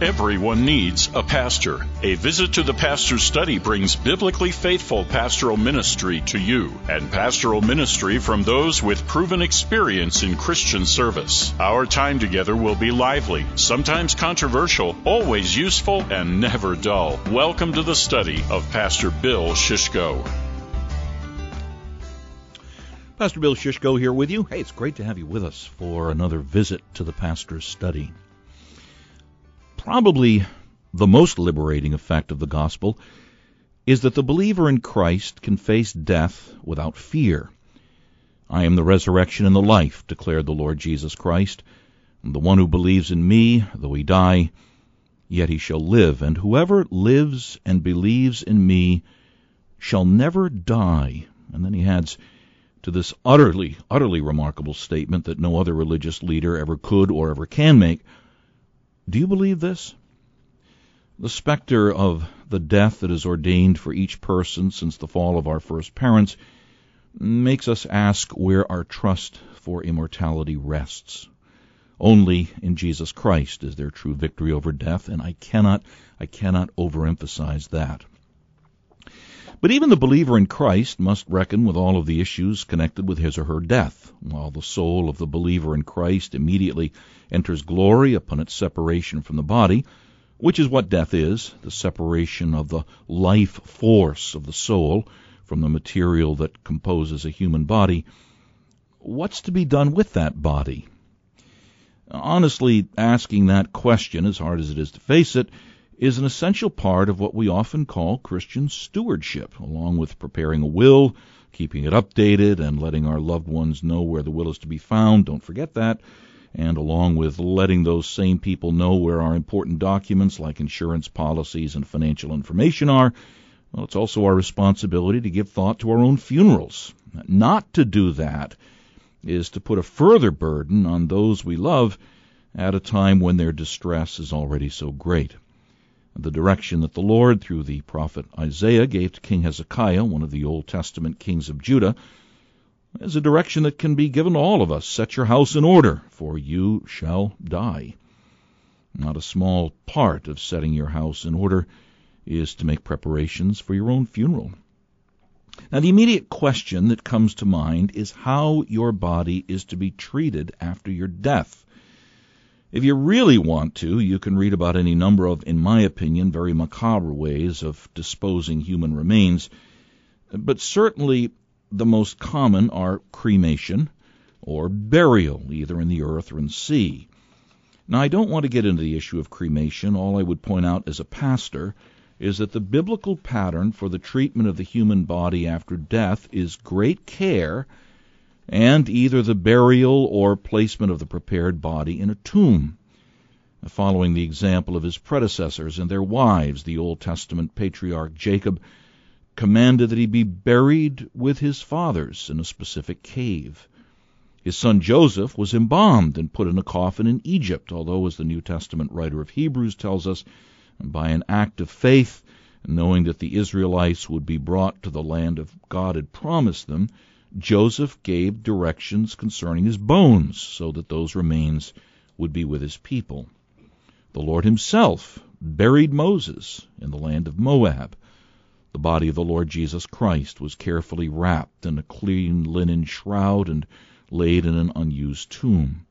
Everyone needs a pastor. A visit to the pastor's study brings biblically faithful pastoral ministry to you and pastoral ministry from those with proven experience in Christian service. Our time together will be lively, sometimes controversial, always useful, and never dull. Welcome to the study of Pastor Bill Shishko. Pastor Bill Shishko here with you. Hey, it's great to have you with us for another visit to the pastor's study. Probably the most liberating effect of the gospel is that the believer in Christ can face death without fear. I am the resurrection and the life, declared the Lord Jesus Christ. And the one who believes in me, though he die, yet he shall live. And whoever lives and believes in me shall never die. And then he adds to this utterly, utterly remarkable statement that no other religious leader ever could or ever can make do you believe this? The specter of the death that is ordained for each person since the fall of our first parents makes us ask where our trust for immortality rests. Only in Jesus Christ is there true victory over death, and I cannot, I cannot overemphasize that. But even the believer in Christ must reckon with all of the issues connected with his or her death, while the soul of the believer in Christ immediately enters glory upon its separation from the body, which is what death is, the separation of the life force of the soul from the material that composes a human body. What's to be done with that body? Honestly, asking that question, as hard as it is to face it, is an essential part of what we often call Christian stewardship, along with preparing a will, keeping it updated, and letting our loved ones know where the will is to be found. Don't forget that. And along with letting those same people know where our important documents like insurance policies and financial information are, well, it's also our responsibility to give thought to our own funerals. Not to do that is to put a further burden on those we love at a time when their distress is already so great the direction that the Lord, through the prophet Isaiah, gave to King Hezekiah, one of the Old Testament kings of Judah, is a direction that can be given to all of us. Set your house in order, for you shall die. Not a small part of setting your house in order is to make preparations for your own funeral. Now, the immediate question that comes to mind is how your body is to be treated after your death. If you really want to, you can read about any number of, in my opinion, very macabre ways of disposing human remains, but certainly the most common are cremation or burial, either in the earth or in the sea. Now, I don't want to get into the issue of cremation. All I would point out as a pastor is that the biblical pattern for the treatment of the human body after death is great care and either the burial or placement of the prepared body in a tomb. Following the example of his predecessors and their wives, the Old Testament patriarch Jacob commanded that he be buried with his fathers in a specific cave. His son Joseph was embalmed and put in a coffin in Egypt, although, as the New Testament writer of Hebrews tells us, by an act of faith, knowing that the Israelites would be brought to the land of God had promised them, Joseph gave directions concerning his bones, so that those remains would be with his people. The Lord himself buried Moses in the land of Moab. The body of the Lord Jesus Christ was carefully wrapped in a clean linen shroud and laid in an unused tomb.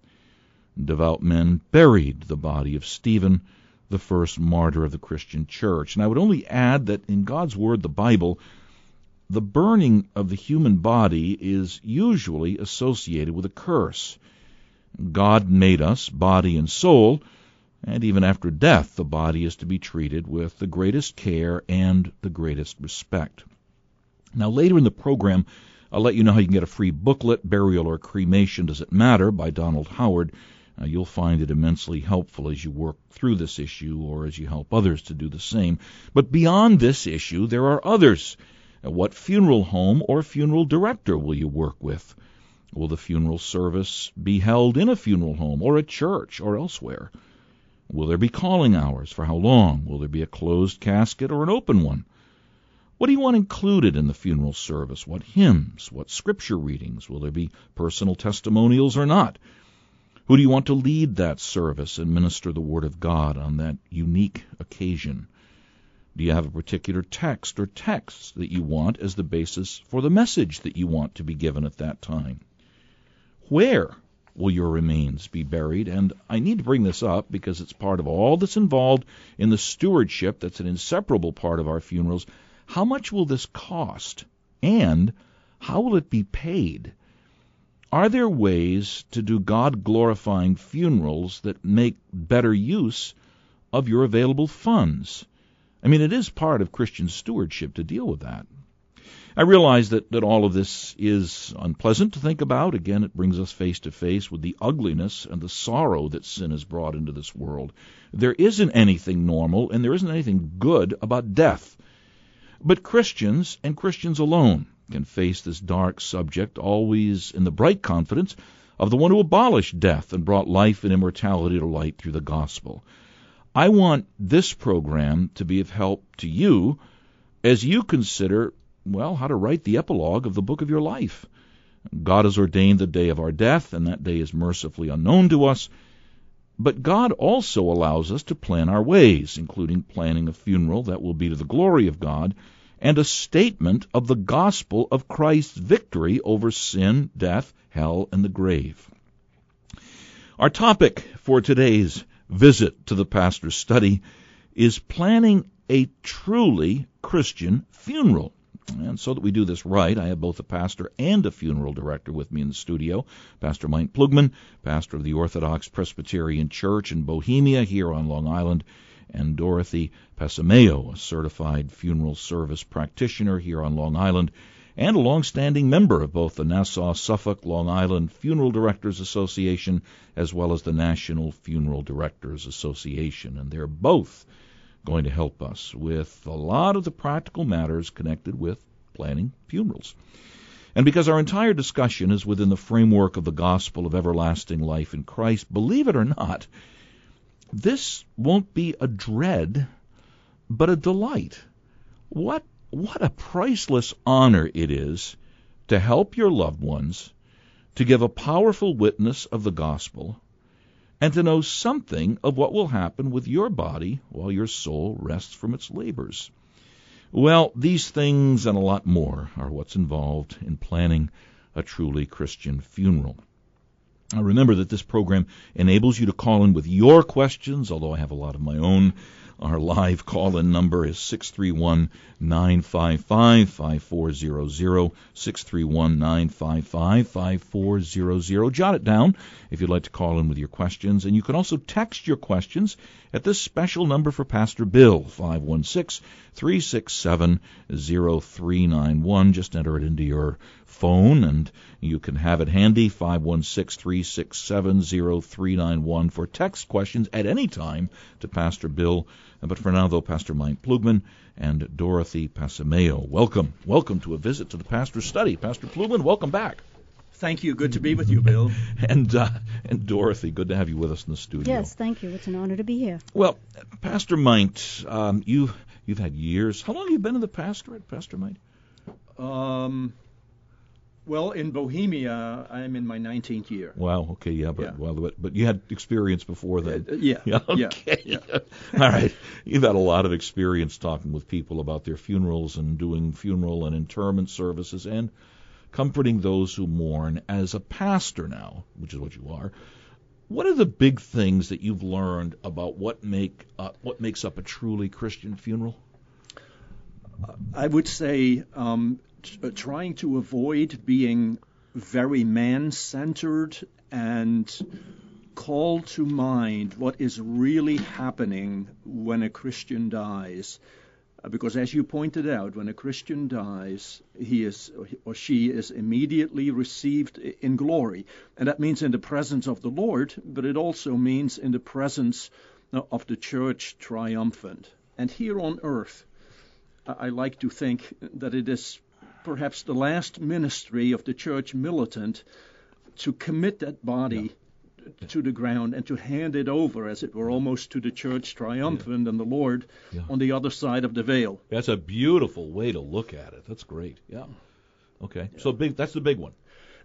Devout men buried the body of Stephen, the first martyr of the Christian church. And I would only add that in God's Word, the Bible, the burning of the human body is usually associated with a curse. God made us, body and soul, and even after death, the body is to be treated with the greatest care and the greatest respect. Now, later in the program, I'll let you know how you can get a free booklet, Burial or Cremation Does It Matter, by Donald Howard. Uh, you'll find it immensely helpful as you work through this issue or as you help others to do the same. But beyond this issue, there are others what funeral home or funeral director will you work with? Will the funeral service be held in a funeral home or a church or elsewhere? Will there be calling hours? For how long? Will there be a closed casket or an open one? What do you want included in the funeral service? What hymns? What scripture readings? Will there be personal testimonials or not? Who do you want to lead that service and minister the Word of God on that unique occasion? Do you have a particular text or texts that you want as the basis for the message that you want to be given at that time? Where will your remains be buried? And I need to bring this up because it's part of all that's involved in the stewardship that's an inseparable part of our funerals. How much will this cost? And how will it be paid? Are there ways to do God glorifying funerals that make better use of your available funds? I mean, it is part of Christian stewardship to deal with that. I realize that, that all of this is unpleasant to think about. Again, it brings us face to face with the ugliness and the sorrow that sin has brought into this world. There isn't anything normal and there isn't anything good about death. But Christians, and Christians alone, can face this dark subject always in the bright confidence of the one who abolished death and brought life and immortality to light through the gospel. I want this program to be of help to you as you consider, well, how to write the epilogue of the book of your life. God has ordained the day of our death, and that day is mercifully unknown to us. But God also allows us to plan our ways, including planning a funeral that will be to the glory of God and a statement of the gospel of Christ's victory over sin, death, hell, and the grave. Our topic for today's visit to the pastor's study is planning a truly Christian funeral. And so that we do this right, I have both a pastor and a funeral director with me in the studio. Pastor Meint Plugman, pastor of the Orthodox Presbyterian Church in Bohemia here on Long Island, and Dorothy Pasameo, a certified funeral service practitioner here on Long Island, and a long-standing member of both the Nassau Suffolk Long Island Funeral Directors Association as well as the National Funeral Directors Association. And they're both going to help us with a lot of the practical matters connected with planning funerals. And because our entire discussion is within the framework of the gospel of everlasting life in Christ, believe it or not, this won't be a dread, but a delight. What what a priceless honor it is to help your loved ones, to give a powerful witness of the gospel, and to know something of what will happen with your body while your soul rests from its labors. Well, these things and a lot more are what's involved in planning a truly Christian funeral. Now remember that this program enables you to call in with your questions, although I have a lot of my own. Our live call in number is 631 955 5400. 631 955 5400. Jot it down if you'd like to call in with your questions. And you can also text your questions at this special number for Pastor Bill, 516 367 0391. Just enter it into your phone and you can have it handy 516-367-0391 for text questions at any time to Pastor Bill. But for now, though, Pastor Meint Plugman and Dorothy Pasameo. Welcome. Welcome to a visit to the pastor's study. Pastor Plugman, welcome back. Thank you. Good to be with you, Bill. and uh, and Dorothy, good to have you with us in the studio. Yes, thank you. It's an honor to be here. Well, Pastor Meint, um, you you've had years. How long have you been in the pastorate, Pastor Meint? Um, well, in Bohemia, I'm in my 19th year. Wow. Okay. Yeah. But yeah. well, but, but you had experience before then. Uh, yeah. Yeah. Okay. Yeah, yeah. All right. You've had a lot of experience talking with people about their funerals and doing funeral and interment services and comforting those who mourn. As a pastor now, which is what you are, what are the big things that you've learned about what make uh, what makes up a truly Christian funeral? I would say um, uh, trying to avoid being very man centered and call to mind what is really happening when a Christian dies. Uh, because as you pointed out, when a Christian dies, he is or she is immediately received in glory. And that means in the presence of the Lord, but it also means in the presence uh, of the church triumphant. And here on earth, I like to think that it is perhaps the last ministry of the church militant to commit that body yeah. to the ground and to hand it over, as it were, almost to the church triumphant yeah. and the Lord yeah. on the other side of the veil. That's a beautiful way to look at it. That's great. Yeah. Okay. So big. That's the big one.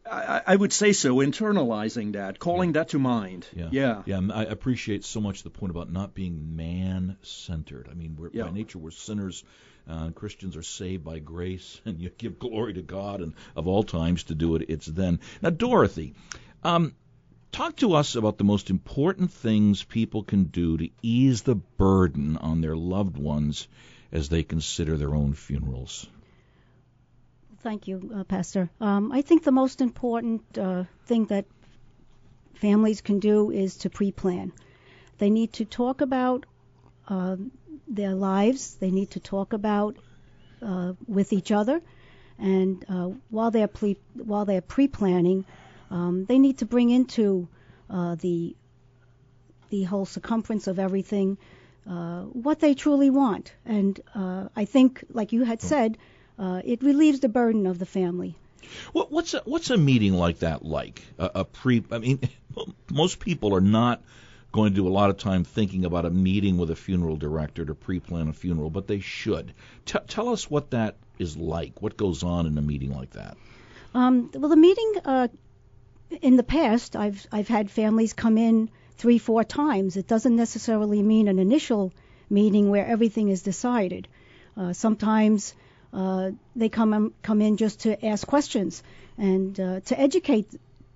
I, I would say so. Internalizing that, calling that to mind. Yeah. Yeah. Yeah. I appreciate so much the point about not being man centered. I mean, by nature, we're sinners. Uh, Christians are saved by grace, and you give glory to God, and of all times to do it, it's then. Now, Dorothy, um, talk to us about the most important things people can do to ease the burden on their loved ones as they consider their own funerals. Thank you, uh, Pastor. Um, I think the most important uh, thing that families can do is to pre-plan. They need to talk about uh, their lives. They need to talk about uh, with each other, and uh, while they're pre- while they're pre-planning, um, they need to bring into uh, the the whole circumference of everything uh, what they truly want. And uh, I think, like you had said, uh, it relieves the burden of the family. What, what's a, what's a meeting like that like? A, a pre? I mean, most people are not going to do a lot of time thinking about a meeting with a funeral director to pre-plan a funeral, but they should. T- tell us what that is like. What goes on in a meeting like that? Um, well, the meeting uh, in the past, I've I've had families come in three, four times. It doesn't necessarily mean an initial meeting where everything is decided. Uh, sometimes uh, they come in, come in just to ask questions and uh, to educate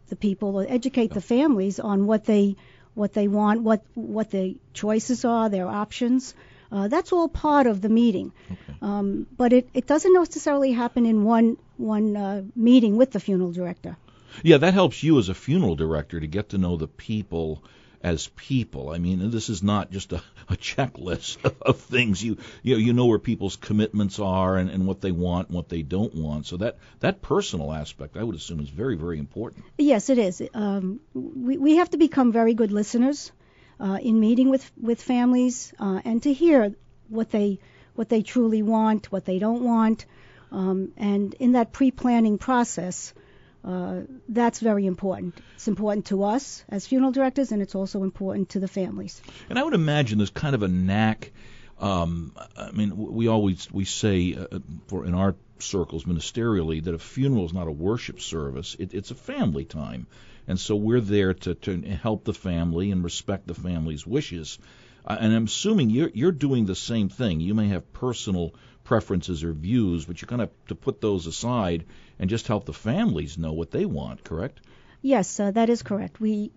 the people, or educate the families on what they what they want, what what the choices are, their options. Uh, that's all part of the meeting, Okay. um, but it, it doesn't necessarily happen in one one uh, meeting with the funeral director. Yeah, that helps you as a funeral director to get to know the people as people. I mean, this is not just a, a checklist of things. You you know, you know where people's commitments are and, and what they want and what they don't want. So that that personal aspect, I would assume, is very very important. Yes, it is. Um, we, we have to become very good listeners uh, in meeting with with families uh, and to hear what they what they truly want, what they don't want, um, and in that pre-planning process, uh, that's very important. It's important to us as funeral directors, and it's also important to the families. And I would imagine there's kind of a knack. Um, I mean, we always we say uh, for in our circles ministerially that a funeral is not a worship service; it, it's a family time, and so we're there to to help the family and respect the family's wishes. Uh, and I'm assuming you're you're doing the same thing. You may have personal preferences or views, but you're kind of to put those aside and just help the families know what they want. Correct? Yes, uh, that is correct. We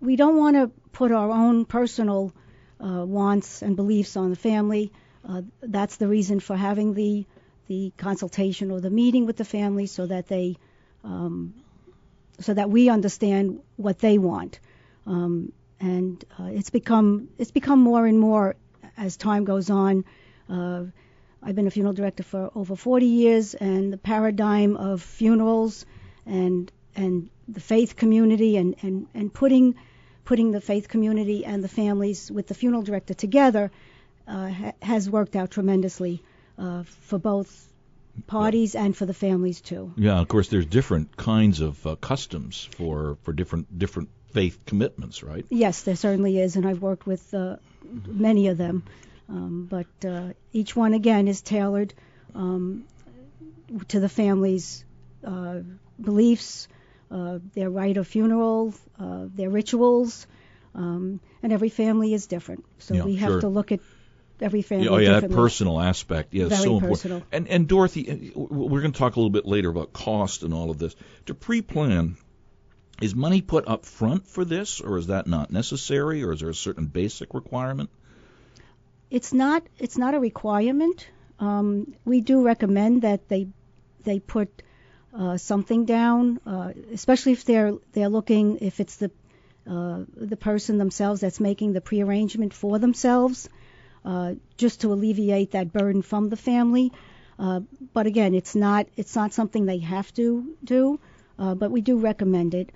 we don't want to put our own personal uh, wants and beliefs on the family. Uh, that's the reason for having the the consultation or the meeting with the family, so that they um, so that we understand what they want. Um, and uh, it's become it's become more and more as time goes on. I've been a funeral director for over 40 years, and the paradigm of funerals and and the faith community and, and, and putting putting the faith community and the families with the funeral director together uh, ha- has worked out tremendously uh, for both parties and for the families too. Yeah, of course, there's different kinds of uh, customs for for different different faith commitments, right? Yes, there certainly is, and I've worked with uh, many of them. Um, but uh, each one again is tailored um, to the family's uh, beliefs, uh, their rite of funeral, uh, their rituals, um, and every family is different. So Yeah, we have sure. to look at every family Yeah, oh yeah, that personal aspect, yeah, so personal. important. And and Dorothy, uh, we're going to talk a little bit later about cost and all of this. To pre-plan, is money put up front for this, or is that not necessary, or is there a certain basic requirement? It's not it's not a requirement. Um, we do recommend that they they put uh, something down, uh, especially if they're they're looking if it's the uh, the person themselves that's making the prearrangement for themselves, uh, just to alleviate that burden from the family. Uh, but again, it's not it's not something they have to do, uh, but we do recommend it.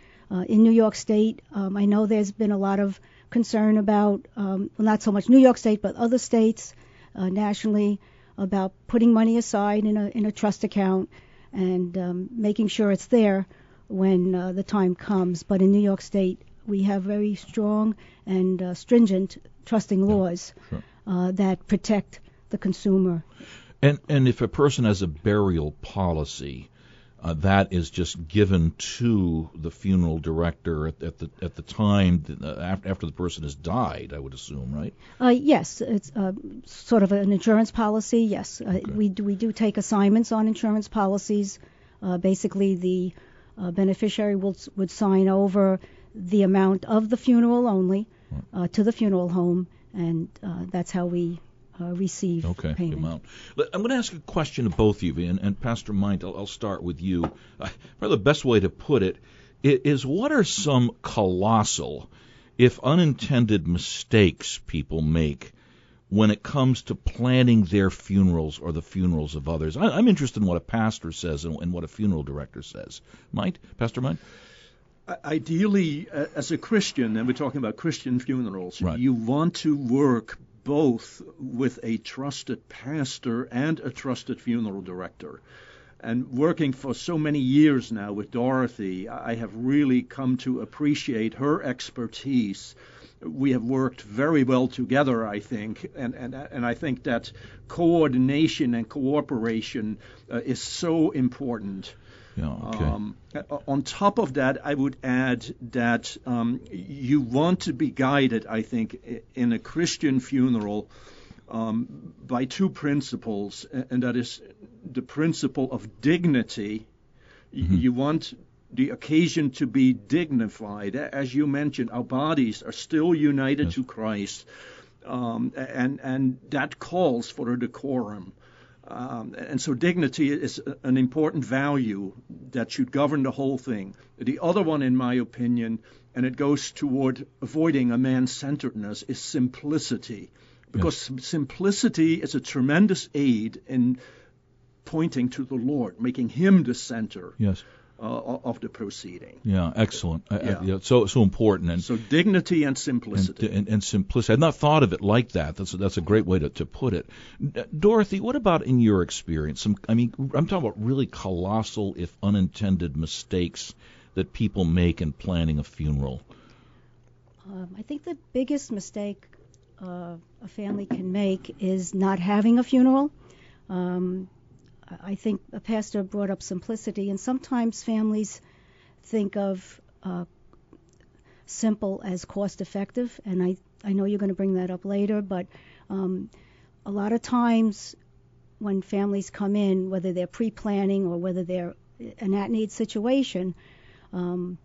In New York State, um, I know there's been a lot of concern about, um, well, not so much New York State, but other states uh, nationally about putting money aside in a in a trust account and um, making sure it's there when uh, the time comes. But in New York State, we have very strong and uh, stringent trusting laws sure. uh, that protect the consumer. And and if a person has a burial policy, uh, that is just given to the funeral director at, at the at the time uh, after, after the person has died. I would assume, right? Uh, yes, it's uh, sort of an insurance policy. Yes, uh, we do, we do take assignments on insurance policies. Uh, basically, the uh, beneficiary will, would sign over the amount of the funeral only uh, to the funeral home, and uh, that's how we uh, receive Okay, the payment. amount. Let- I'm going to ask a question of both of you, and, and Pastor Meint, I'll, I'll start with you. Uh, probably the best way to put it is what are some colossal, if unintended mistakes people make when it comes to planning their funerals or the funerals of others? I, I'm interested in what a pastor says and, and what a funeral director says. Meint, Pastor Meint? Ideally, as a Christian, and we're talking about Christian funerals, Right. you want to work both with a trusted pastor and a trusted funeral director. And working for so many years now with Dorothy, I have really come to appreciate her expertise. We have worked very well together, I think, and, and, and I think that coordination and cooperation uh, is so important. Yeah, okay. Um, uh, on top of that, I would add that um, you want to be guided, I think, in a Christian funeral um, by two principles, and that is the principle of dignity. Y- You want the occasion to be dignified. As you mentioned, our bodies are still united Yes. to Christ, um, and and that calls for a decorum. Um, and so dignity is an important value that should govern the whole thing. The other one, in my opinion, and it goes toward avoiding a man-centeredness, is simplicity. Because sim- simplicity is a tremendous aid in pointing to the Lord, making Him the center yes. Uh, of the proceeding. Yeah, excellent. I- I- Yeah. yeah, so so important. And So dignity and and, simplicity. and, and simplicity. I've not thought of it like that. That's a, that's a great way to, to put it. Dorothy, what about in your experience? Some, I mean, I'm talking about really colossal, if unintended, mistakes that people make in planning a funeral. Um, I think the biggest mistake uh, a family can make is not having a funeral. Um, I think a pastor brought up simplicity, and sometimes families think of uh, simple as cost effective, and I, I know you're going to bring that up later, but um, a lot of times when families come in, whether they're pre planning or whether they're an at need situation, um,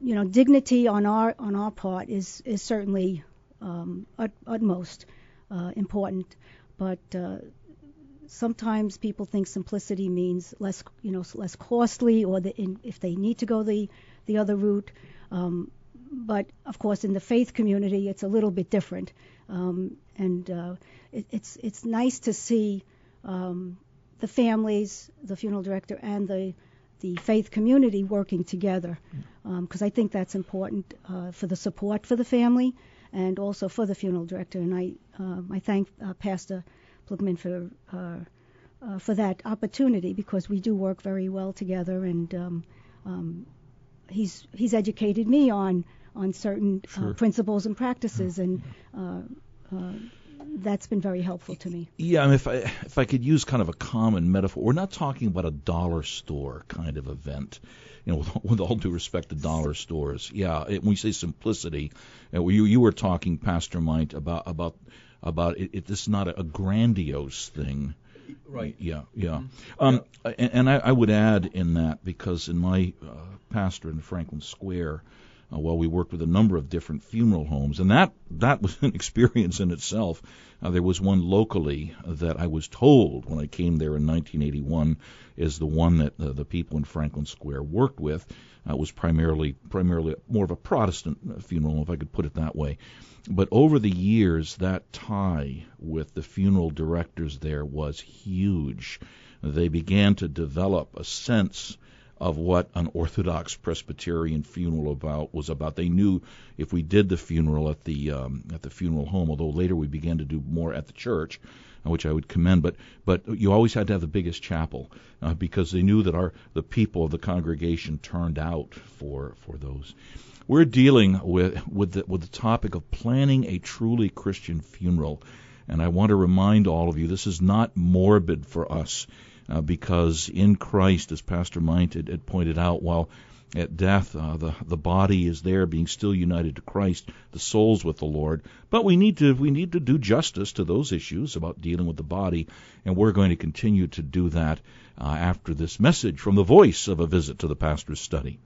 you know, dignity on our on our part is is certainly um, ut, utmost uh, important, but uh, sometimes people think simplicity means less, you know, less costly, or the, in, if they need to go the the other route. Um, but of course, in the faith community, it's a little bit different, um, and uh, it, it's it's nice to see um, the families, the funeral director, and the the faith community working together, because I think that's important uh, for the support for the family and also for the funeral director. And I um I thank uh, Pastor Plugman for uh, uh, for that opportunity because we do work very well together, and um, um, he's he's educated me on on certain Sure. uh, principles and practices, and uh, uh, that's been very helpful to me. Yeah, I mean, if I if I could use kind of a common metaphor, we're not talking about a dollar store kind of event. You know, with, with all due respect to dollar stores. Yeah, it, when we say simplicity, uh, you you were talking, Pastor Meint, about about about it, it. This is not a, a grandiose thing. Right. Yeah, yeah. Um, And, and I, I would add in that because in my uh, pastor in Franklin Square, uh, well, we worked with a number of different funeral homes, and that that was an experience in itself. Uh, there was one locally that I was told when I came there in 1981 is the one that uh, the people in Franklin Square worked with. Uh, was primarily primarily more of a Protestant funeral, if I could put it that way. But over the years, that tie with the funeral directors there was huge. They began to develop a sense of what an Orthodox Presbyterian funeral about was about. They knew if we did the funeral at the um, at the funeral home, although later we began to do more at the church, uh, which I would commend. But but you always had to have the biggest chapel uh, because they knew that our the people of the congregation turned out for for those. We're dealing with with the, with the topic of planning a truly Christian funeral, and I want to remind all of you this is not morbid for us. Uh, because in Christ, as Pastor Meint had, had pointed out, while at death, uh, the the body is there, being still united to Christ. The soul's with the Lord. But we need to we need to do justice to those issues about dealing with the body, and we're going to continue to do that uh, after this message from the voice of a visit to the pastor's study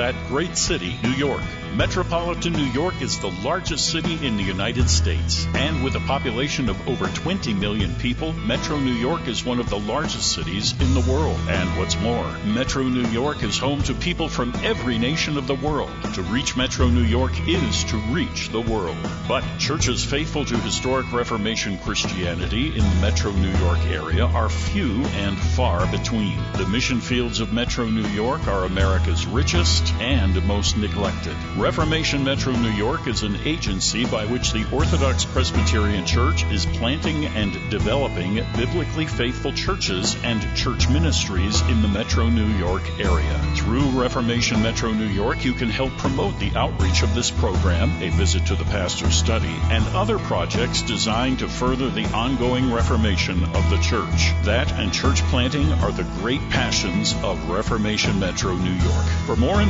that great city, New York. Metropolitan New York is the largest city in the United States, and with a population of over 20 million people, Metro New York is one of the largest cities in the world. And what's more, Metro New York is home to people from every nation of the world. To reach Metro New York is to reach the world. But churches faithful to historic Reformation Christianity in the Metro New York area are few and far between. The mission fields of Metro New York are America's richest and most neglected. Reformation Metro New York is an agency by which the Orthodox Presbyterian Church is planting and developing biblically faithful churches and church ministries in the Metro New York area. Through Reformation Metro New York, you can help promote the outreach of this program, a visit to the pastor's study, and other projects designed to further the ongoing reformation of the church. That and church planting are the great passions of Reformation Metro New York. For more information,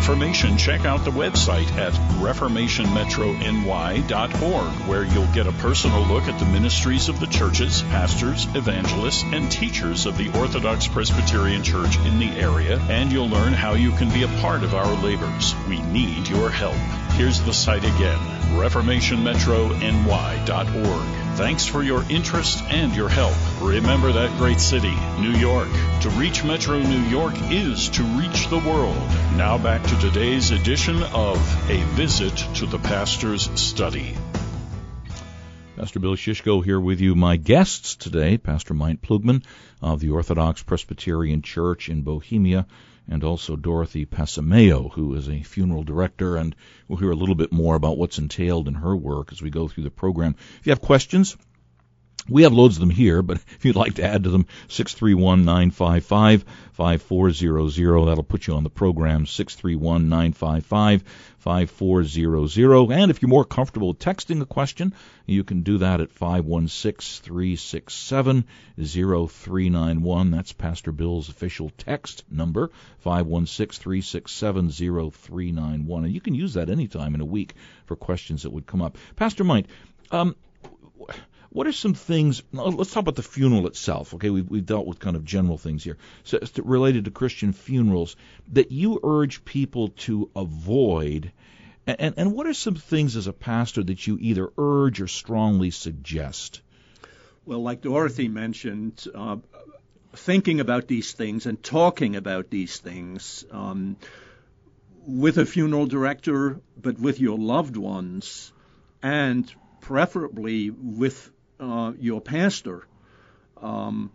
check out the website at reformationmetrony.org, where you'll get a personal look at the ministries of the churches, pastors, evangelists, and teachers of the Orthodox Presbyterian Church in the area, and you'll learn how you can be a part of our labors. We need your help. Here's the site again reformationmetrony.org. Thanks for your interest and your help. Remember that great city, New York. To reach Metro New York is to reach the world. Now back to today's edition of A Visit to the Pastor's Study. Pastor Bill Shishko here with you. My guests today, Pastor Meint Plugman of the Orthodox Presbyterian Church in Bohemia, and also Dorothy Passameo, who is a funeral director, and we'll hear a little bit more about what's entailed in her work as we go through the program. If you have questions, we have loads of them here, but if you'd like to add to them, 631-955-5400. That'll put you on the program, 631-955-5400. And if you're more comfortable texting a question, you can do that at 516-367-0391. That's Pastor Bill's official text number, 516-367-0391. And you can use that anytime in a week for questions that would come up. Pastor Meint, um, what are some things? Let's talk about the funeral itself. Okay, we've, we've dealt with kind of general things here, so related to Christian funerals that you urge people to avoid. And, and what are some things as a pastor that you either urge or strongly suggest? Well, like Dorothy mentioned, uh, thinking about these things and talking about these things um, with a funeral director, but with your loved ones, and preferably with uh, your pastor um,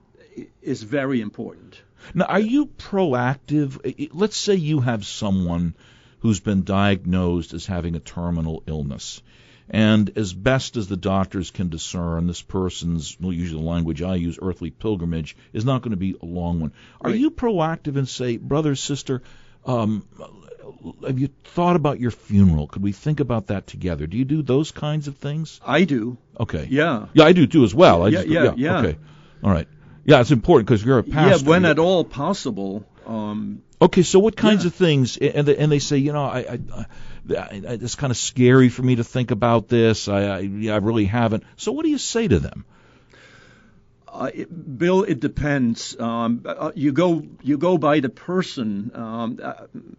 is very important. Now, are you proactive? Let's say you have someone who's been diagnosed as having a terminal illness. And as best as the doctors can discern, this person's, we'll use the language I use, earthly pilgrimage, is not going to be a long one. Are right. you proactive and say, brother, sister, um, have you thought about your funeral? Could we think about that together? Do you do those kinds of things? I do. Okay. Yeah. Yeah, I do too as well. I yeah, just, yeah, yeah, yeah. Okay. All right. Yeah, it's important because you're a pastor. Yeah, when at all possible. Um, okay, so what kinds yeah. of things? And they, and they say, you know, I, I, I, it's kind of scary for me to think about this. I, I, I really haven't. So what do you say to them? Uh, it, Bill, it depends. Um, uh, you go you go by the person. Um, uh,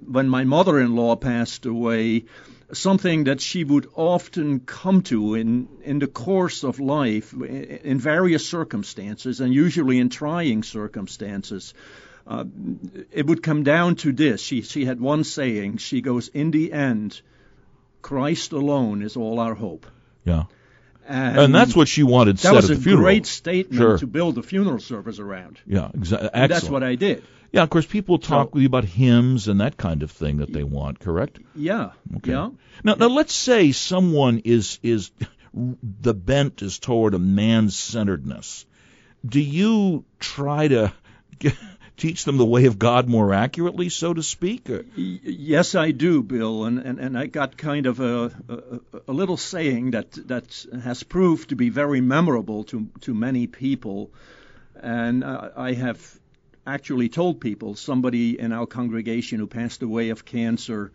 when my mother-in-law passed away, something that she would often come to in in the course of life, in various circumstances, and usually in trying circumstances. Uh, it would come down to this. She she had one saying. She goes, "In the end, Christ alone is all our hope." Yeah. And, and, that's what she wanted said at the funeral. That was a great statement sure. to build a funeral service around. Yeah, exactly. That's what I did. Yeah, of course, people talk so, with you about hymns and that kind of thing that they want. Correct? Yeah. Okay. Yeah. Now, now let's say someone is is the bent is toward a man-centeredness. Do you try to get, teach them the way of God more accurately, so to speak? Yes, I do, Bill, and, and, and I got kind of a, a, a little saying that that has proved to be very memorable to to many people. And I have actually told people, somebody in our congregation who passed away of cancer,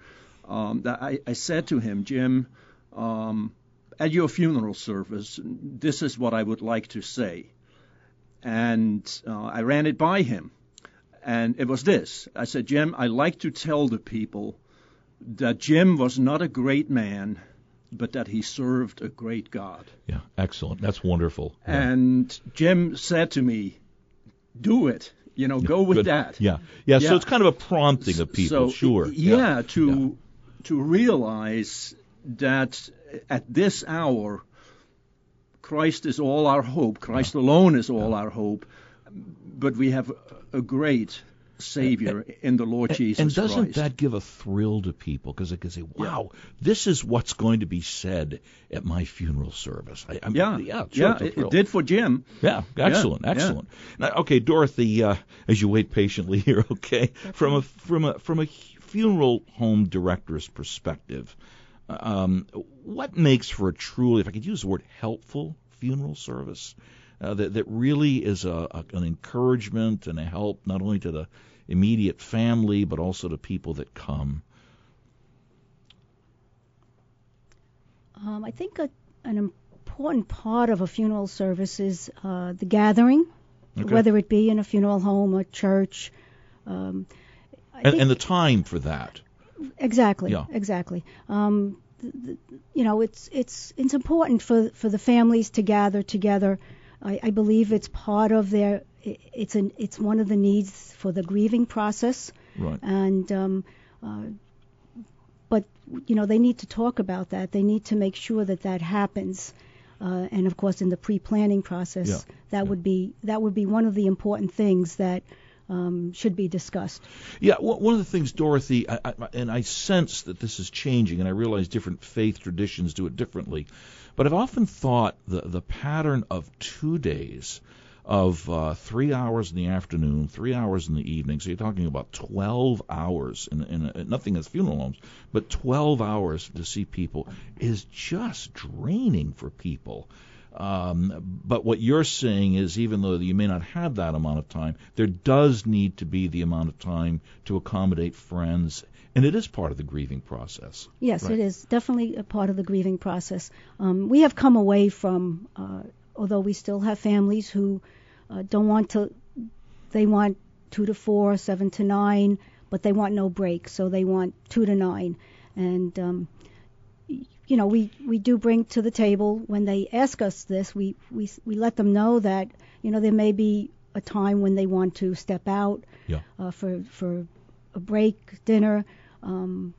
um, that I, I, said to him, Jim, um, at your funeral service, this is what I would like to say. And uh, I ran it by him. And it was this I said, Jim, I like to tell the people that Jim was not a great man, but that he served a great God. Yeah, excellent. That's wonderful. Yeah. And Jim said to me, Do it. You know, go with Good. that. Yeah. yeah. yeah. So it's kind of a prompting of people, so, sure. Yeah, yeah. to yeah. to realize that at this hour Christ is all our hope. Christ alone is all our hope. But we have a great Savior in the Lord Jesus And doesn't Christ. that give a thrill to people? Because they can say, wow, yeah. this is what's going to be said at my funeral service. I, yeah, yeah, sure, yeah it, it, did for Jim. Yeah, excellent, yeah, excellent. Now, okay, Dorothy, uh, as you wait patiently here, okay, from a from a from a funeral home director's perspective, um, what makes for a truly, if I could use the word, helpful funeral service? Uh, that, that really is a, a, an encouragement and a help not only to the immediate family, but also to people that come? Um, I think a, an important part of a funeral service is uh, the gathering, okay. whether it be in a funeral home, a church. Um, and, and, the time for that. Exactly. Yeah. Exactly. Um, you know, it's it's it's important for for the families to gather together. I, I believe it's part of their it's an it's one of the needs for the grieving process. Right. And um, uh, but you know they need to talk about that. They need to make sure that that happens. Uh, and of course, in the pre-planning process, yeah. that yeah. would be that would be one of the important things that um, should be discussed. Yeah, one of the things, Dorothy, I, I, and I sense that this is changing, and I realize different faith traditions do it differently, but I've often thought the the pattern of two days of uh, three hours in the afternoon, three hours in the evening. So you're talking about 12 hours in, in a, nothing as funeral homes, but 12 hours to see people is just draining for people. Um, but what you're saying is, even though you may not have that amount of time, there does need to be the amount of time to accommodate friends, and it is part of the grieving process. Yes, right? it is definitely a part of the grieving process. Um, we have come away from, uh, although we still have families who uh, don't want to, they want two to four, seven to nine, but they want no break, so they want two to nine, and um, you know, we, we do bring to the table when they ask us this, we, we, we let them know that, you know, there may be a time when they want to step out yeah. uh, for, for a break, dinner. Um,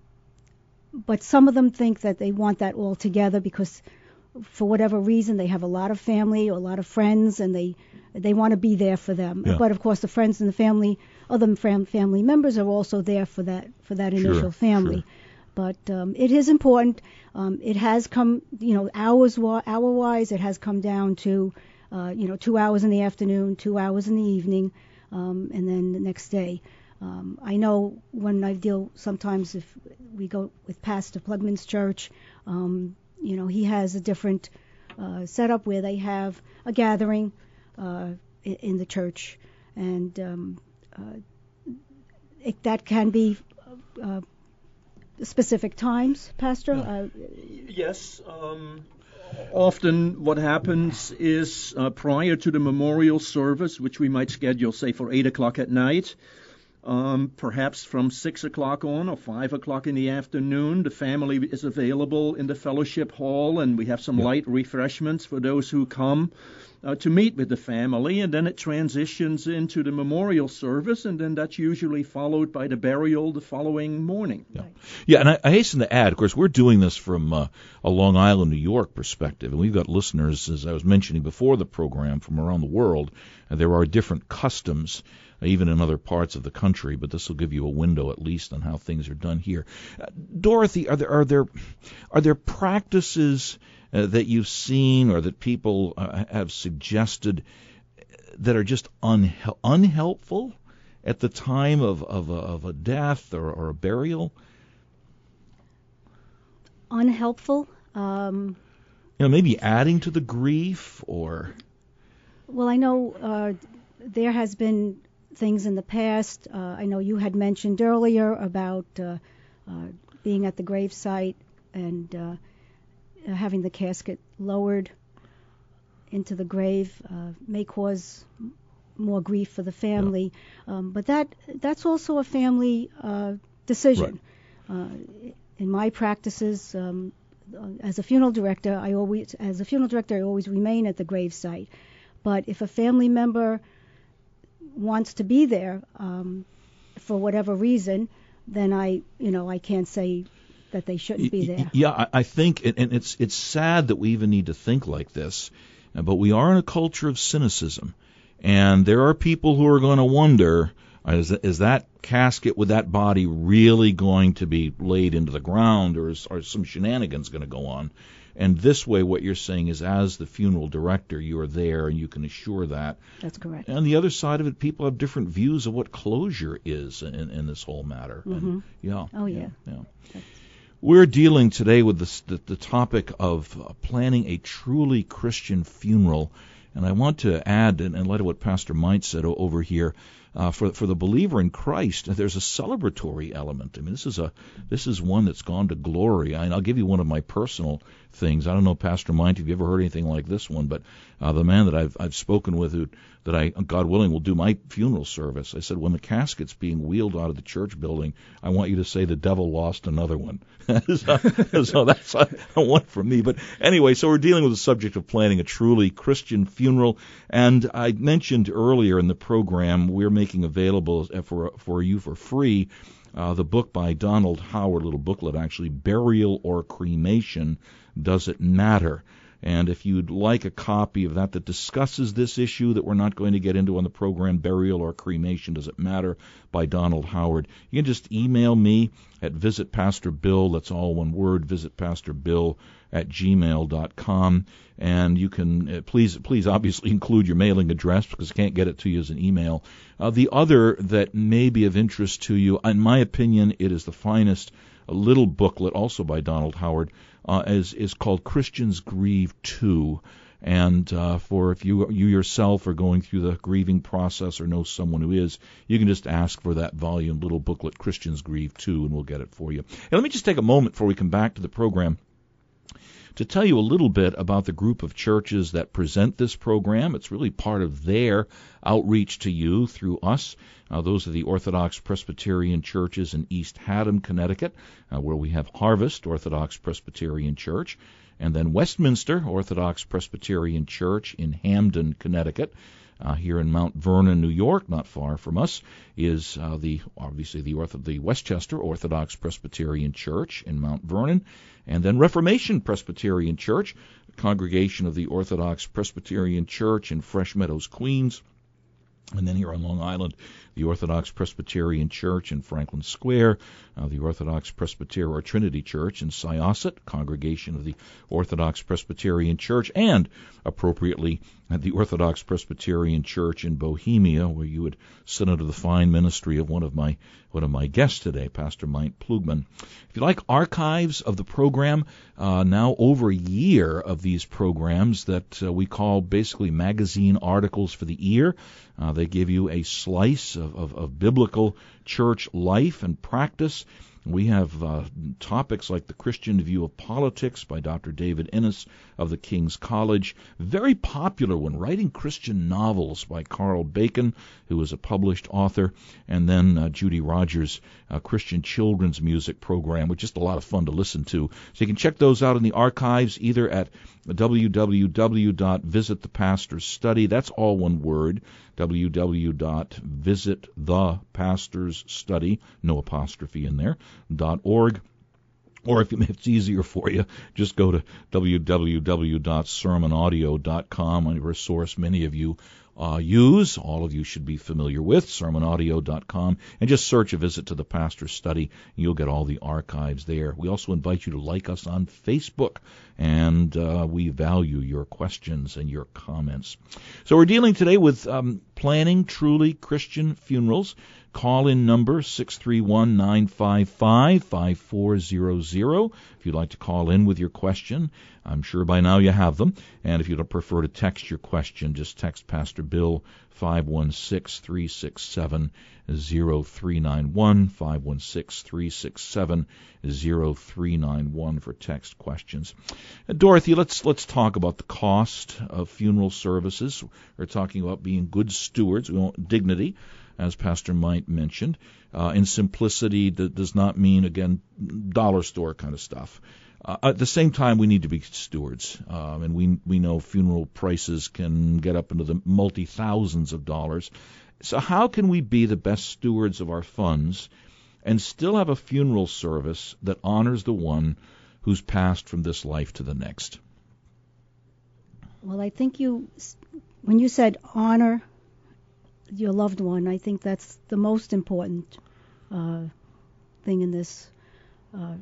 but some of them think that they want that all together because for whatever reason they have a lot of family or a lot of friends and they they want to be there for them. Yeah. But of course the friends and the family, other fam- family members are also there for that for that initial sure, family. Sure. But um, it is important. Um, it has come, you know, hours hour wise, it has come down to, uh, you know, two hours in the afternoon, two hours in the evening, um, and then the next day. Um, I know when I deal sometimes if we go with Pastor Plugman's church, um, you know, he has a different uh, setup where they have a gathering uh, in, the church, and um, uh, it, that can be uh, specific times, Pastor? Uh, yes. Um, often what happens is uh, prior to the memorial service, which we might schedule, say, for 8 o'clock at night, um, perhaps from 6 o'clock on or 5 o'clock in the afternoon, the family is available in the fellowship hall, and we have some Yeah. light refreshments for those who come uh, to meet with the family, and then it transitions into the memorial service, and then that's usually followed by the burial the following morning. Yeah, yeah and I, I hasten to add, of course, we're doing this from uh, a Long Island, New York perspective, and we've got listeners, as I was mentioning before the program, from around the world. And there are different customs, uh, even in other parts of the country, but this will give you a window at least on how things are done here. Uh, Dorothy, are there are there are there practices uh, that you've seen or that people uh, have suggested that are just unhel- unhelpful at the time of, of, a, of a death or, or a burial? unhelpful. Um, You know, maybe adding to the grief or well, I know uh, there has been things in the past. Uh, I know you had mentioned earlier about uh, uh, being at the gravesite and uh, having the casket lowered into the grave uh, may cause more grief for the family. Yeah. Um, but that that's also a family uh, decision. Right. Uh, in my practices, um, uh, as a funeral director, I always as a funeral director I always remain at the gravesite. But if a family member wants to be there um, for whatever reason, then I you know I can't say that they shouldn't be there. Yeah, I think, and it's it's sad that we even need to think like this, but we are in a culture of cynicism, and there are people who are going to wonder. Is, is that casket with that body really going to be laid into the ground, or is are some shenanigans going to go on? And this way, what you're saying is, as the funeral director, you are there and you can assure that. That's correct. And the other side of it, people have different views of what closure is in, in this whole matter. Mm-hmm. And, yeah. Oh yeah. Yeah. yeah. We're dealing today with the, the topic of planning a truly Christian funeral. And I want to add, in, in light of what Pastor Meint said over here, uh, for for the believer in Christ, there's a celebratory element. I mean, this is a this is one that's gone to glory. I, I'll give you one of my personal things. I don't know, Pastor Meint, if you ever heard anything like this one, but uh, the man that I've I've spoken with, who that I, God willing, will do my funeral service. I said, when the casket's being wheeled out of the church building, I want you to say the devil lost another one. so, so that's a, a one for me. But anyway, so we're dealing with the subject of planning a truly Christian funeral, and I mentioned earlier in the program we're making available for for you for free. Uh, the book by Donald Howard, little booklet actually, Burial or Cremation, Does It Matter? And if you'd like a copy of that that discusses this issue that we're not going to get into on the program, Burial or Cremation, Does It Matter, by Donald Howard, you can just email me at visitpastorbill, that's all one word, visitpastorbill at gmail.com. And you can, uh, please, please obviously include your mailing address because I can't get it to you as an email. Uh, the other that may be of interest to you, in my opinion, it is the finest little booklet, also by Donald Howard, uh, is is called Christians Grieve Too. And uh, for if you you yourself are going through the grieving process or know someone who is, you can just ask for that volume, little booklet, Christians Grieve Too, and we'll get it for you. And let me just take a moment before we come back to the program to tell you a little bit about the group of churches that present this program. It's really part of their outreach to you through us. Uh, those are the Orthodox Presbyterian churches in East Haddam, Connecticut, uh, where we have Harvest Orthodox Presbyterian Church, and then Westminster Orthodox Presbyterian Church in Hamden, Connecticut. Uh, here in Mount Vernon, New York, not far from us, is uh, the obviously the Ortho- the Westchester Orthodox Presbyterian Church in Mount Vernon, and then Reformation Presbyterian Church, congregation of the Orthodox Presbyterian Church in Fresh Meadows, Queens. And then here on Long Island, the Orthodox Presbyterian Church in Franklin Square, uh, the Orthodox Presbyterian or Trinity Church in Syosset, congregation of the Orthodox Presbyterian Church, and appropriately at the Orthodox Presbyterian Church in Bohemia, where you would sit under the fine ministry of one of my one of my guests today, Pastor Mike Ploegman. If you like archives of the program, uh, now over a year of these programs that uh, we call basically magazine articles for the ear. Uh, they give you a slice of, of, of biblical church life and practice. We have uh, topics like the Christian view of politics by Dr. David Innes of the King's College. Very popular one, writing Christian novels by Carl Bacon, who is a published author, and then uh, Judy Rogers' uh, Christian children's music program, which is just a lot of fun to listen to. So you can check those out in the archives either at www.visitthepastorstudy. That's all one word. www.visitthepastorsstudy, no apostrophe in there, dot org. Or if it's easier for you, just go to www.sermonaudio.com, a resource many of you uh, use, all of you should be familiar with, sermonaudio.com, and just search a visit to the pastor's study. And you'll get all the archives there. We also invite you to like us on Facebook, and uh, we value your questions and your comments. So we're dealing today with um, planning truly Christian funerals. Call in number 631 955 5400. If you'd like to call in with your question, I'm sure by now you have them. And if you'd prefer to text your question, just text Pastor Bill 516 367 0391 516 367 0391 for text questions. Uh, Dorothy, let's let's talk about the cost of funeral services. We're talking about being good stewards, we want dignity as Pastor Mike mentioned. Uh, simplicity that does not mean, again, dollar store kind of stuff. Uh, at the same time, we need to be stewards, um, and we we know funeral prices can get up into the multi thousands of dollars. So how can we be the best stewards of our funds and still have a funeral service that honors the one who's passed from this life to the next? Well, I think you, when you said honor your loved one. I think that's the most important uh, thing in this. Uh,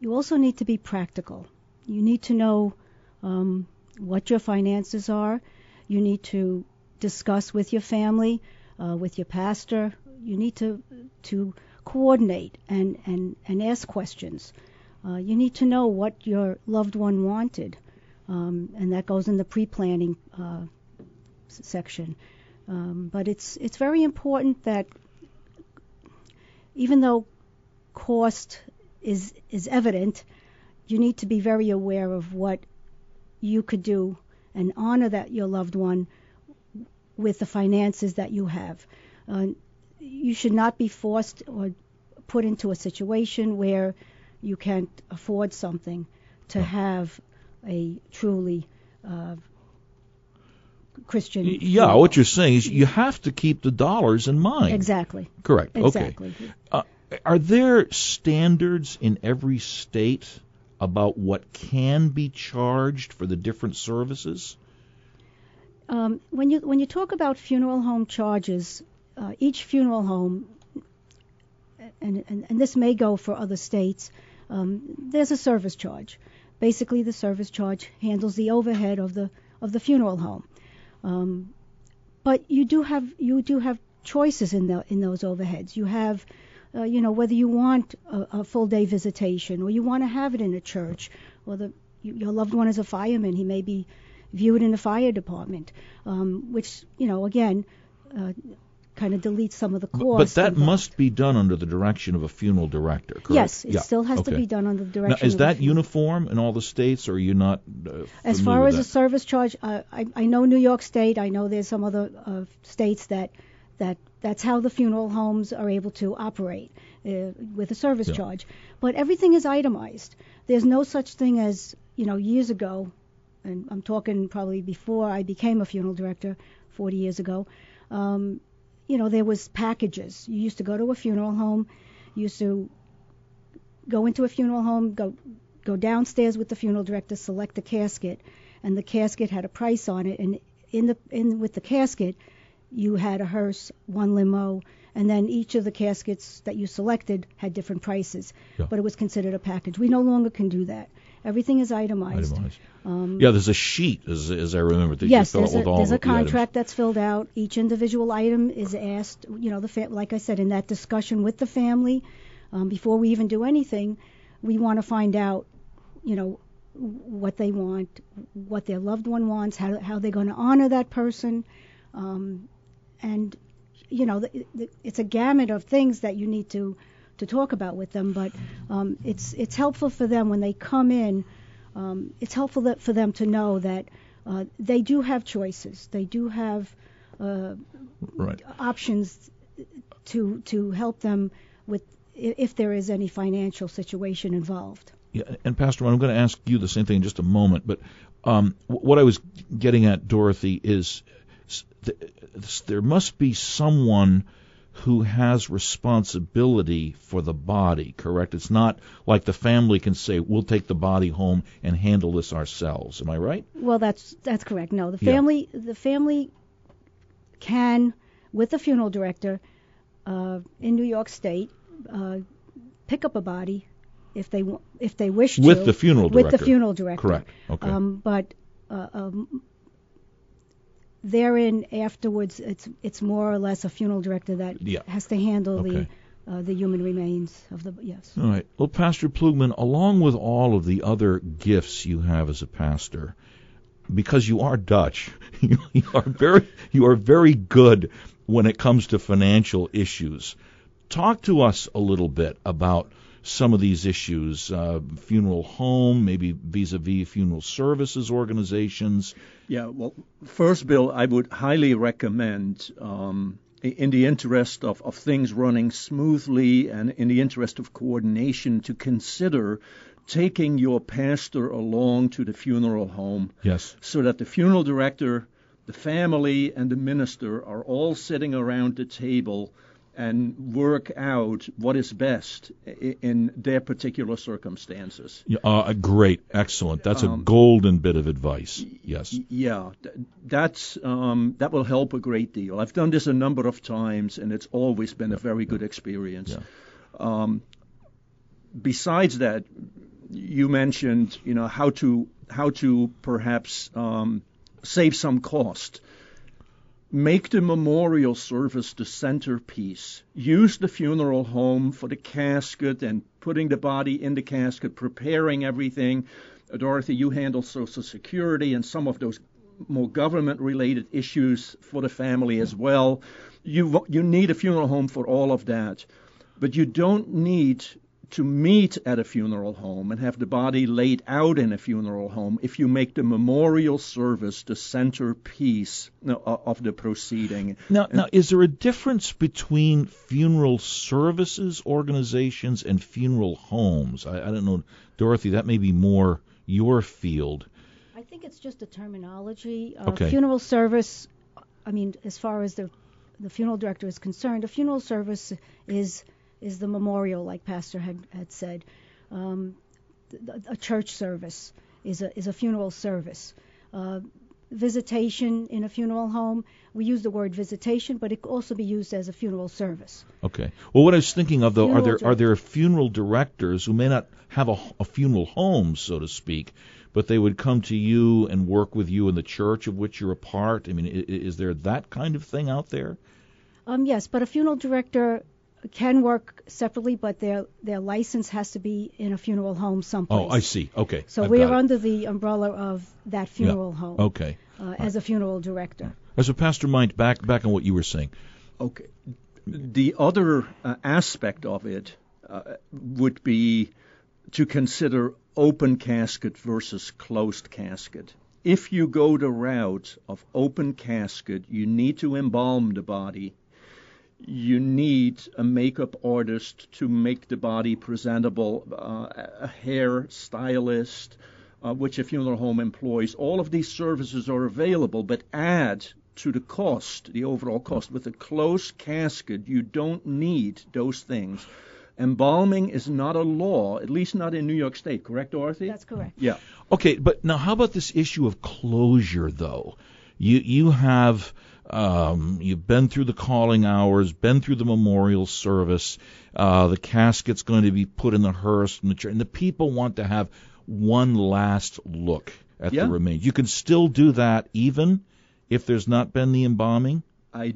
you also need to be practical. You need to know um, what your finances are. You need to discuss with your family, uh, with your pastor. You need to to coordinate and and and ask questions. Uh, you need to know what your loved one wanted, um, and that goes in the pre-planning uh, section. Um, but it's it's very important that even though cost is is evident, you need to be very aware of what you could do and honor that your loved one with the finances that you have. Uh, you should not be forced or put into a situation where you can't afford something to have a truly uh, Christian. Yeah, what you're saying is you have to keep the dollars in mind. Exactly. Correct. Exactly. Okay. Uh, are there standards in every state about what can be charged for the different services? Um, when you when you talk about funeral home charges, uh, each funeral home, and, and, and this may go for other states, um, there's a service charge. Basically, the service charge handles the overhead of the of the funeral home. Um, but you do have you do have choices in the in those overheads. You have uh, you know whether you want a, a full day visitation or you want to have it in a church or the your loved one is a fireman. He may be viewed in the fire department, um, which you know again uh, kind of delete some of the costs. But that involved. must be done under the direction of a funeral director, correct? Yes, it yeah. still has okay. to be done under the direction. Now, is that uniform in all the states, or are you not? Uh, as far as a service charge, uh, I, I know New York State. I know there's some other uh, states that that that's how the funeral homes are able to operate uh, with a service Yeah. charge. But everything is itemized. There's no such thing as you know years ago, and I'm talking probably before I became a funeral director, 40 years ago. Um, you know, there was packages. You used to go to a funeral home, you used to go into a funeral home, go go downstairs with the funeral director, select a casket, and the casket had a price on it, and in the in with the casket, you had a hearse, one limo, and then each of the caskets that you selected had different prices, Yeah. but it was considered a package. We no longer can do that. Everything is itemized. Itemized. Um, Yeah, there's a sheet, as, as I remember, that Yes, you fill out there's a, with all there's the a contract that's filled out. Each individual item is asked, you know, the fa- like I said, in that discussion with the family, um, before we even do anything, we want to find out, you know, what they want, what their loved one wants, how how they're going to honor that person, um, and you know, the, the, it's a gamut of things that you need to to talk about with them. But um, it's it's helpful for them when they come in. Um, it's helpful that, for them to know that uh, they do have choices. They do have uh, Right. options to to help them with if there is any financial situation involved. Yeah, and Pastor, I'm going to ask you the same thing in just a moment. But um, what I was getting at, Dorothy, is th- there must be someone who has responsibility for the body. Correct? It's not like the family can say, "We'll take the body home and handle this ourselves." Am I right? Well, that's that's correct. No, the Yeah. family the family can, with the funeral director uh, in New York State, uh, pick up a body if they if they wish to With the funeral director. with the funeral director. Correct. Okay. Um, but uh, um, therein afterwards, it's it's more or less a funeral director that Yeah. has to handle Okay. the uh, the human remains of the yes. All right. Well, Pastor Ploegman, along with all of the other gifts you have as a pastor, because you are Dutch, you, you are very you are very good when it comes to financial issues. Talk to us a little bit about some of these issues, uh, funeral home, maybe vis-a-vis funeral services organizations. Yeah, well, first, Bill, I would highly recommend, um, in the interest of, of things running smoothly and in the interest of coordination, to consider taking your pastor along to the funeral home Yes. so that the funeral director, the family, and the minister are all sitting around the table and work out what is best i- in their particular circumstances. Yeah, Uh, great, excellent. That's a Um, golden bit of advice. Yes. Yeah, th- that's um, that will help a great deal. I've done this a number of times, and it's always been a very good experience. Yeah. Um, besides that, you mentioned, you know, how to how to perhaps um, save some cost. Make the memorial service the centerpiece. Use the funeral home for the casket and putting the body in the casket, preparing everything. Uh, Dorothy, you handle Social Security and some of those more government related issues for the family as well. You, you need a funeral home for all of that. But you don't need to meet at a funeral home and have the body laid out in a funeral home if you make the memorial service the centerpiece of the proceeding. Now, now, is there a difference between funeral services organizations and funeral homes? I, I don't know, Dorothy. That may be more your field. I think it's just a terminology. Uh, Okay. Funeral service. I mean, as far as the the funeral director is concerned, a funeral service is is the memorial, like Pastor had had said. Um, a church service is a is a funeral service. Uh, visitation in a funeral home. We use the word visitation, but it could also be used as a funeral service. Okay. Well, what I was thinking of though, are there are there funeral directors who may not have a, a funeral home, so to speak, but they would come to you and work with you in the church of which you're a part? I mean, i- i- is there that kind of thing out there? Um, yes, but a funeral director can work separately, but their their license has to be in a funeral home someplace. Oh, I see. Okay. So I've we're it. under the umbrella of that funeral home Okay. uh, as a funeral director. As a pastor mind, back back on what you were saying. Okay. The other uh, aspect of it uh, would be to consider open casket versus closed casket. If you go the route of open casket, you need to embalm the body. You need a makeup artist to make the body presentable, uh, a hair stylist, uh, which a funeral home employs. All of these services are available, but add to the cost, the overall cost. With a closed casket, you don't need those things. Embalming is not a law, at least not in New York State, correct, Dorothy? That's correct. Yeah. Okay, but now how about this issue of closure, though? You you have um, you've been through the calling hours, been through the memorial service. Uh, the casket's going to be put in the hearse and the church, and the people want to have one last look at Yeah. the remains. You can still do that even if there's not been the embalming. I,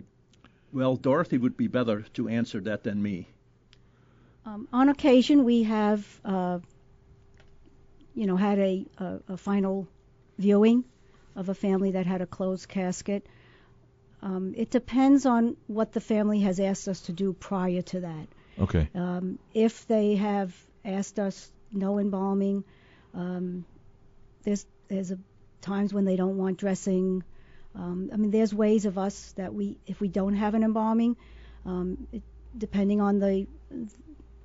well, Dorothy would be better to answer that than me. Um, on occasion, we have, uh, you know, had a, a, a final viewing of a family that had a closed casket. Um, it depends on what the family has asked us to do prior to that. Okay. Um, if they have asked us no embalming, um, there's there's a, times when they don't want dressing. Um, I mean, there's ways of us that we, if we don't have an embalming, um, it, depending on the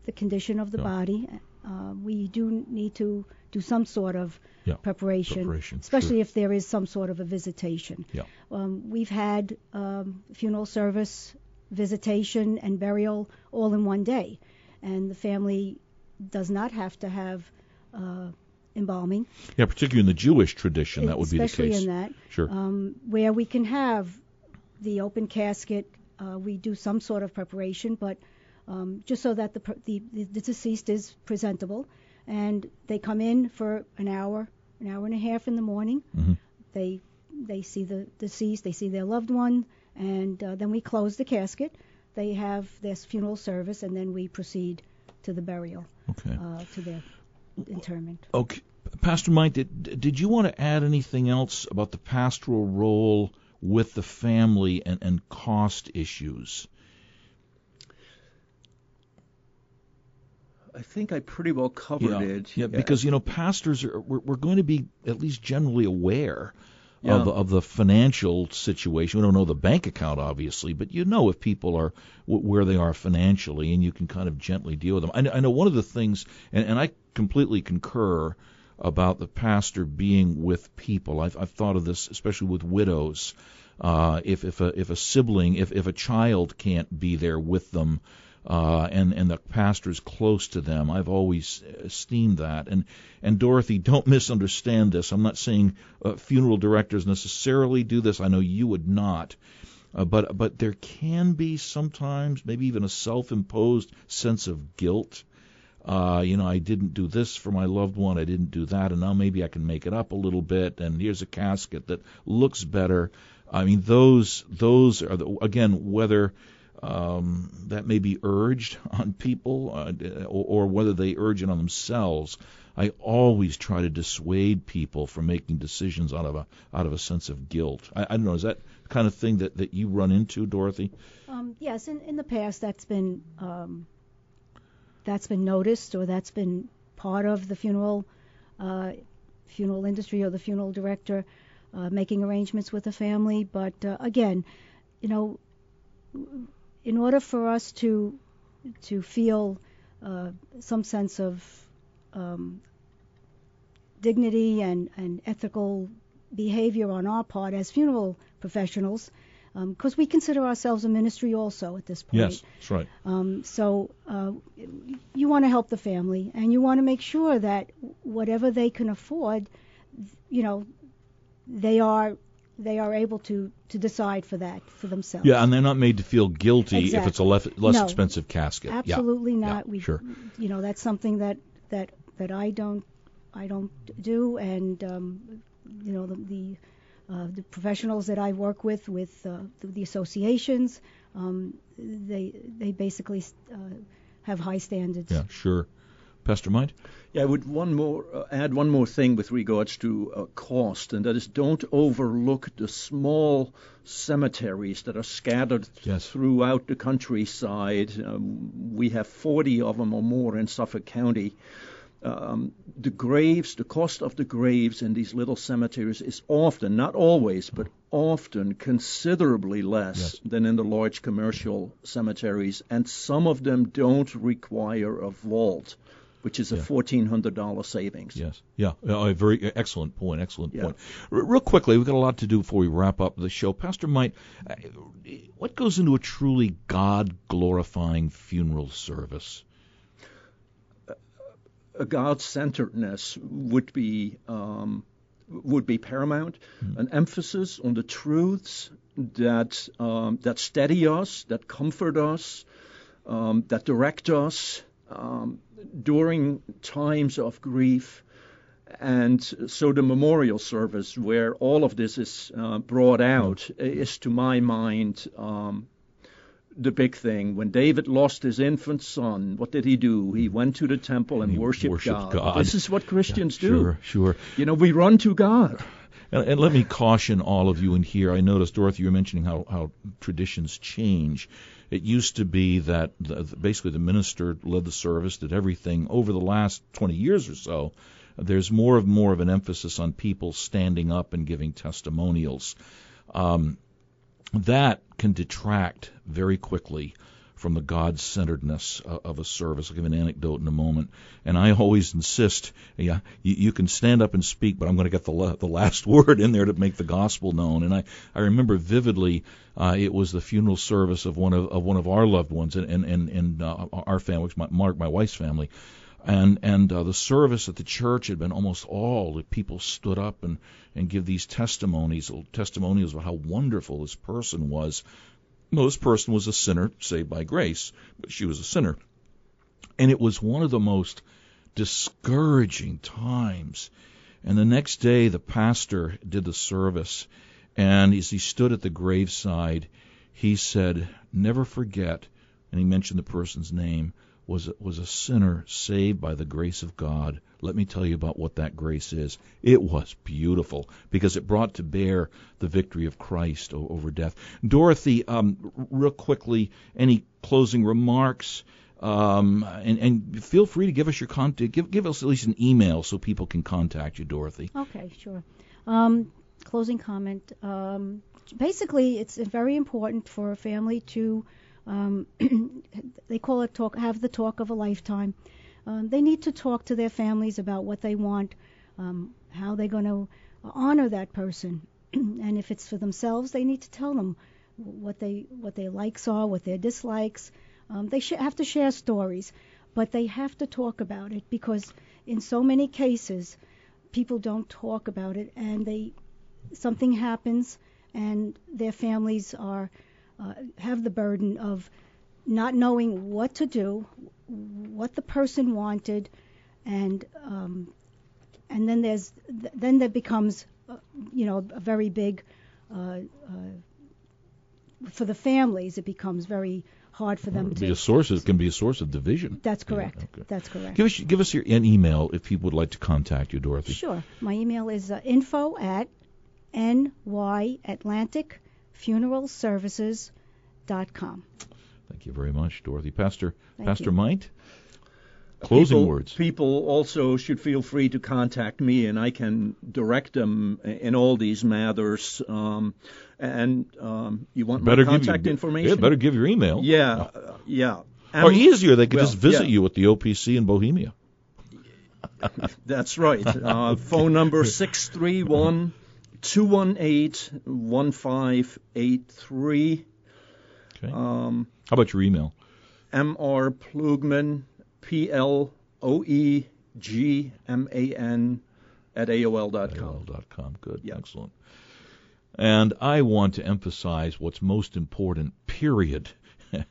the condition of the body, uh, we do need to do some sort of Yeah, preparation, preparation, especially sure. if there is some sort of a visitation. Yeah. Um, we've had um, funeral service, visitation, and burial all in one day, and the family does not have to have uh, embalming. Yeah, particularly in the Jewish tradition, that would be the case. especially in that. Sure. Um, where we can have the open casket, uh, we do some sort of preparation, but um, just so that the, the the deceased is presentable, and they come in for an hour, an hour and a half in the morning. Mhm. They they see the deceased, they see their loved one, and uh, then we close the casket. They have their funeral service, and then we proceed to the burial, Okay. uh, to their interment. Okay, Pastor Mike, did did you want to add anything else about the pastoral role with the family and, and cost issues? I think I pretty well covered yeah, it. yeah, because you know pastors are we're, we're going to be at least generally aware Yeah. of of the financial situation. We don't know the bank account obviously, but you know if people are where they are financially, and you can kind of gently deal with them. I, I know one of the things, and, and I completely concur about the pastor being with people. I've, I've thought of this especially with widows. Uh, if if a if a sibling, if if a child can't be there with them, uh, and and the pastor's close to them. I've always esteemed that. And and Dorothy, don't misunderstand this. I'm not saying uh, funeral directors necessarily do this. I know you would not. Uh, but but there can be sometimes maybe even a self-imposed sense of guilt. Uh, you know, I didn't do this for my loved one. I didn't do that, and now maybe I can make it up a little bit. And here's a casket that looks better. I mean, those those are the, again whether um, that may be urged on people uh, or, or whether they urge it on themselves. I always try to dissuade people from making decisions out of a out of a sense of guilt. I, I don't know. Is that kind of thing that, that you run into, Dorothy? Um, yes, in, in the past that's been um, that's been noticed or that's been part of the funeral uh, funeral industry or the funeral director uh, making arrangements with the family. But uh, again, you know, in order for us to to feel uh, some sense of um, dignity and, and ethical behavior on our part as funeral professionals, because we consider ourselves a ministry also at this point. Yes, that's right. Um, so uh, you want to help the family, and you want to make sure that whatever they can afford, you know, they are they are able to to decide for that for themselves. Yeah, and they're not made to feel guilty if it's a less, less No. expensive casket. Absolutely Yeah, not. we, sure. You know, that's something that that that I don't I don't do, and um, you know the the, uh, the professionals that I work with with uh, the, the associations, um, they they basically uh, have high standards. Yeah, sure. Pastor Meint? Yeah, I would one more uh, add one more thing with regards to uh, cost, and that is don't overlook the small cemeteries that are scattered Yes. throughout the countryside. Um, we have 40 of them or more in Suffolk County. Um, the graves, the cost of the graves in these little cemeteries is often, not always, but often considerably less Yes. than in the large commercial cemeteries, and some of them don't require a vault which is a Yeah. fourteen hundred dollar savings. Yes. Yeah. A very excellent point. Excellent Yeah. point. R- real quickly, we've got a lot to do before we wrap up the show. Pastor Mike, uh, what goes into a truly God glorifying funeral service? A God centeredness would be um, would be paramount. An emphasis on the truths that um, that steady us, that comfort us, um, that direct us um, during times of grief. And so the memorial service, where all of this is uh, brought out, is to my mind um, the big thing. When David lost his infant son, what did he do? He went to the temple and He worshiped, worshiped God. This is what Christians do. Sure, sure. You know, we run to God. And, and let me caution all of you in here. I noticed, Dorothy, you were mentioning how, how traditions change. It used to be that basically the minister led the service, did everything. Over the last 20 years or so, there's more and more of an emphasis on people standing up and giving testimonials. Um, that can detract very quickly from the God centeredness of a service. I'll give an anecdote in a moment. And I always insist, yeah, you, can stand up and speak, but I'm going to get the, the last word in there to make the gospel known. And I, I remember vividly, uh, it was the funeral service of one of, of one of our loved ones and, and, and, and uh, our family, my, Mark, my wife's family. And and uh, the service at the church had been almost all the people stood up and and give these testimonies, testimonials of how wonderful this person was. Well, this person was a sinner saved by grace, but she was a sinner. And it was one of the most discouraging times. And the next day, the pastor did the service, and as he stood at the graveside, he said, "Never forget," and he mentioned the person's name was was a sinner saved by the grace of God. Let me tell you about what that grace is. It was beautiful because it brought to bear the victory of Christ over death. Dorothy, um, real quickly, any closing remarks? Um, and, and feel free to give us your contact. Give, give us at least an email so people can contact you, Dorothy. Okay, sure. Um, closing comment. Um, basically, it's very important for a family to um, they call it talk, have the talk of a lifetime. Um, they need to talk to their families about what they want, um, how they're going to honor that person, and if it's for themselves, they need to tell them what they what their likes are, what their dislikes. Um, they sh- have to share stories, but they have to talk about it because in so many cases, people don't talk about it, and they something happens, and their families are uh, have the burden of not knowing what to do, what the person wanted, and um, and then there's then there becomes uh, you know a very big uh, uh, for the families it becomes very hard for them to be a source it can be a source of division. That's correct. yeah, okay. that's correct. Give us give us your an email if people would like to contact you dorothy. Sure. My email is uh, info at ny atlantic funeralservices.com. Thank you very much, Dorothy. Pastor, Thank Pastor you. Meint, closing people, words. People also should feel free to contact me, and I can direct them in all these matters. Um, and um, you want better my contact give you, information? Yeah, better give your email. Yeah, uh, yeah. or easier, they could well, just visit yeah. you at the OPC in Bohemia. That's right. Uh, phone number six three one. 218 1583. Okay. Um, How about your email? Mr. Ploegman, P L O E G M A N, at AOL.com. AOL.com. Good. Yeah. Excellent. And I want to emphasize what's most important, period.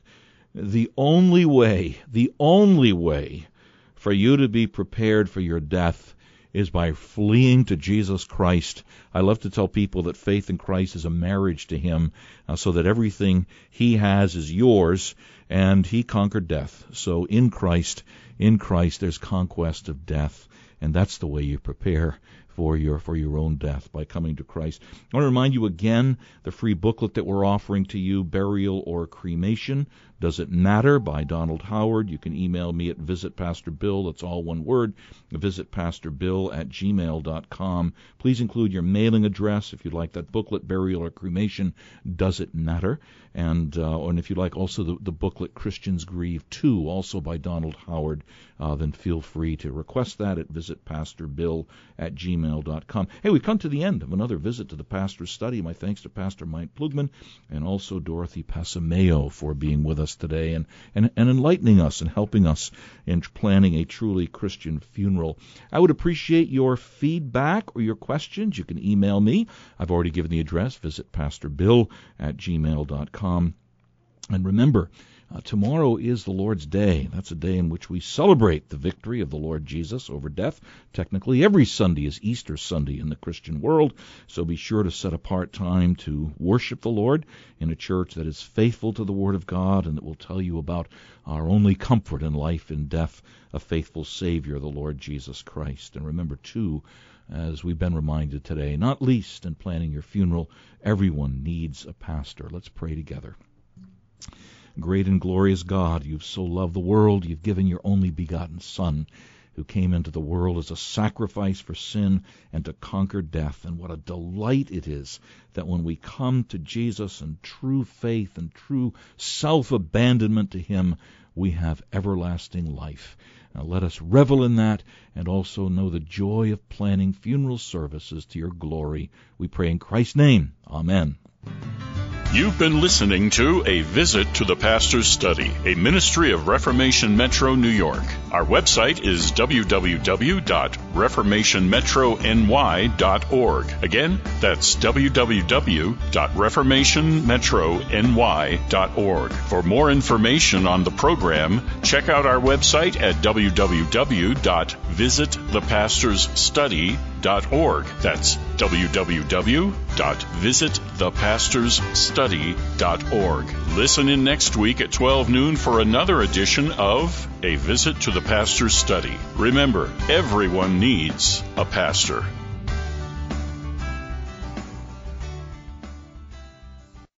the only way, the only way for you to be prepared for your death is by fleeing to Jesus Christ. I love to tell people that faith in Christ is a marriage to Him, uh, so that everything He has is yours, and He conquered death. So in Christ, in Christ, there's conquest of death, and that's the way you prepare for your for your own death by coming to Christ. I want to remind you again the free booklet that we're offering to you, Burial or Cremation. Does it matter? by Donald Howard. You can email me at visitpastorbill. That's all one word. Visitpastorbill at gmail.com. Please include your mailing address if you'd like that booklet, Burial or Cremation. Does it matter? And uh, and if you'd like also the, the booklet Christians Grieve Too, also by Donald Howard, uh, then feel free to request that at visitpastorbill at gmail.com. Hey, we've come to the end of another visit to the pastor's study. My thanks to Pastor Mike Ploegman and also Dorothy Passameo for being with us today and, and, and enlightening us and helping us in planning a truly Christian funeral. I would appreciate your feedback or your questions. You can email me. I've already given the address. Visit pastorbill at gmail.com. And remember, uh, tomorrow is the Lord's Day. That's a day in which we celebrate the victory of the Lord Jesus over death. Technically, every Sunday is Easter Sunday in the Christian world, so be sure to set apart time to worship the Lord in a church that is faithful to the Word of God and that will tell you about our only comfort in life and death, a faithful Savior, the Lord Jesus Christ. And remember, too, as we've been reminded today, not least in planning your funeral, everyone needs a pastor. Let's pray together. Great and glorious God, you've so loved the world, you've given your only begotten Son, who came into the world as a sacrifice for sin and to conquer death. And what a delight it is that when we come to Jesus in true faith and true self abandonment to Him, we have everlasting life. Now let us revel in that and also know the joy of planning funeral services to your glory. We pray in Christ's name. Amen. You've been listening to A Visit to the Pastor's Study, a ministry of Reformation Metro New York. Our website is www.reformationmetrony.org. Again, that's www.reformationmetrony.org. For more information on the program, check out our website at www.visitthepastorsstudy.org. That's www.visitthepastorsstudy.org. Listen in next week at 12 noon for another edition of A Visit to the Pastor's Study. Remember, everyone needs a pastor.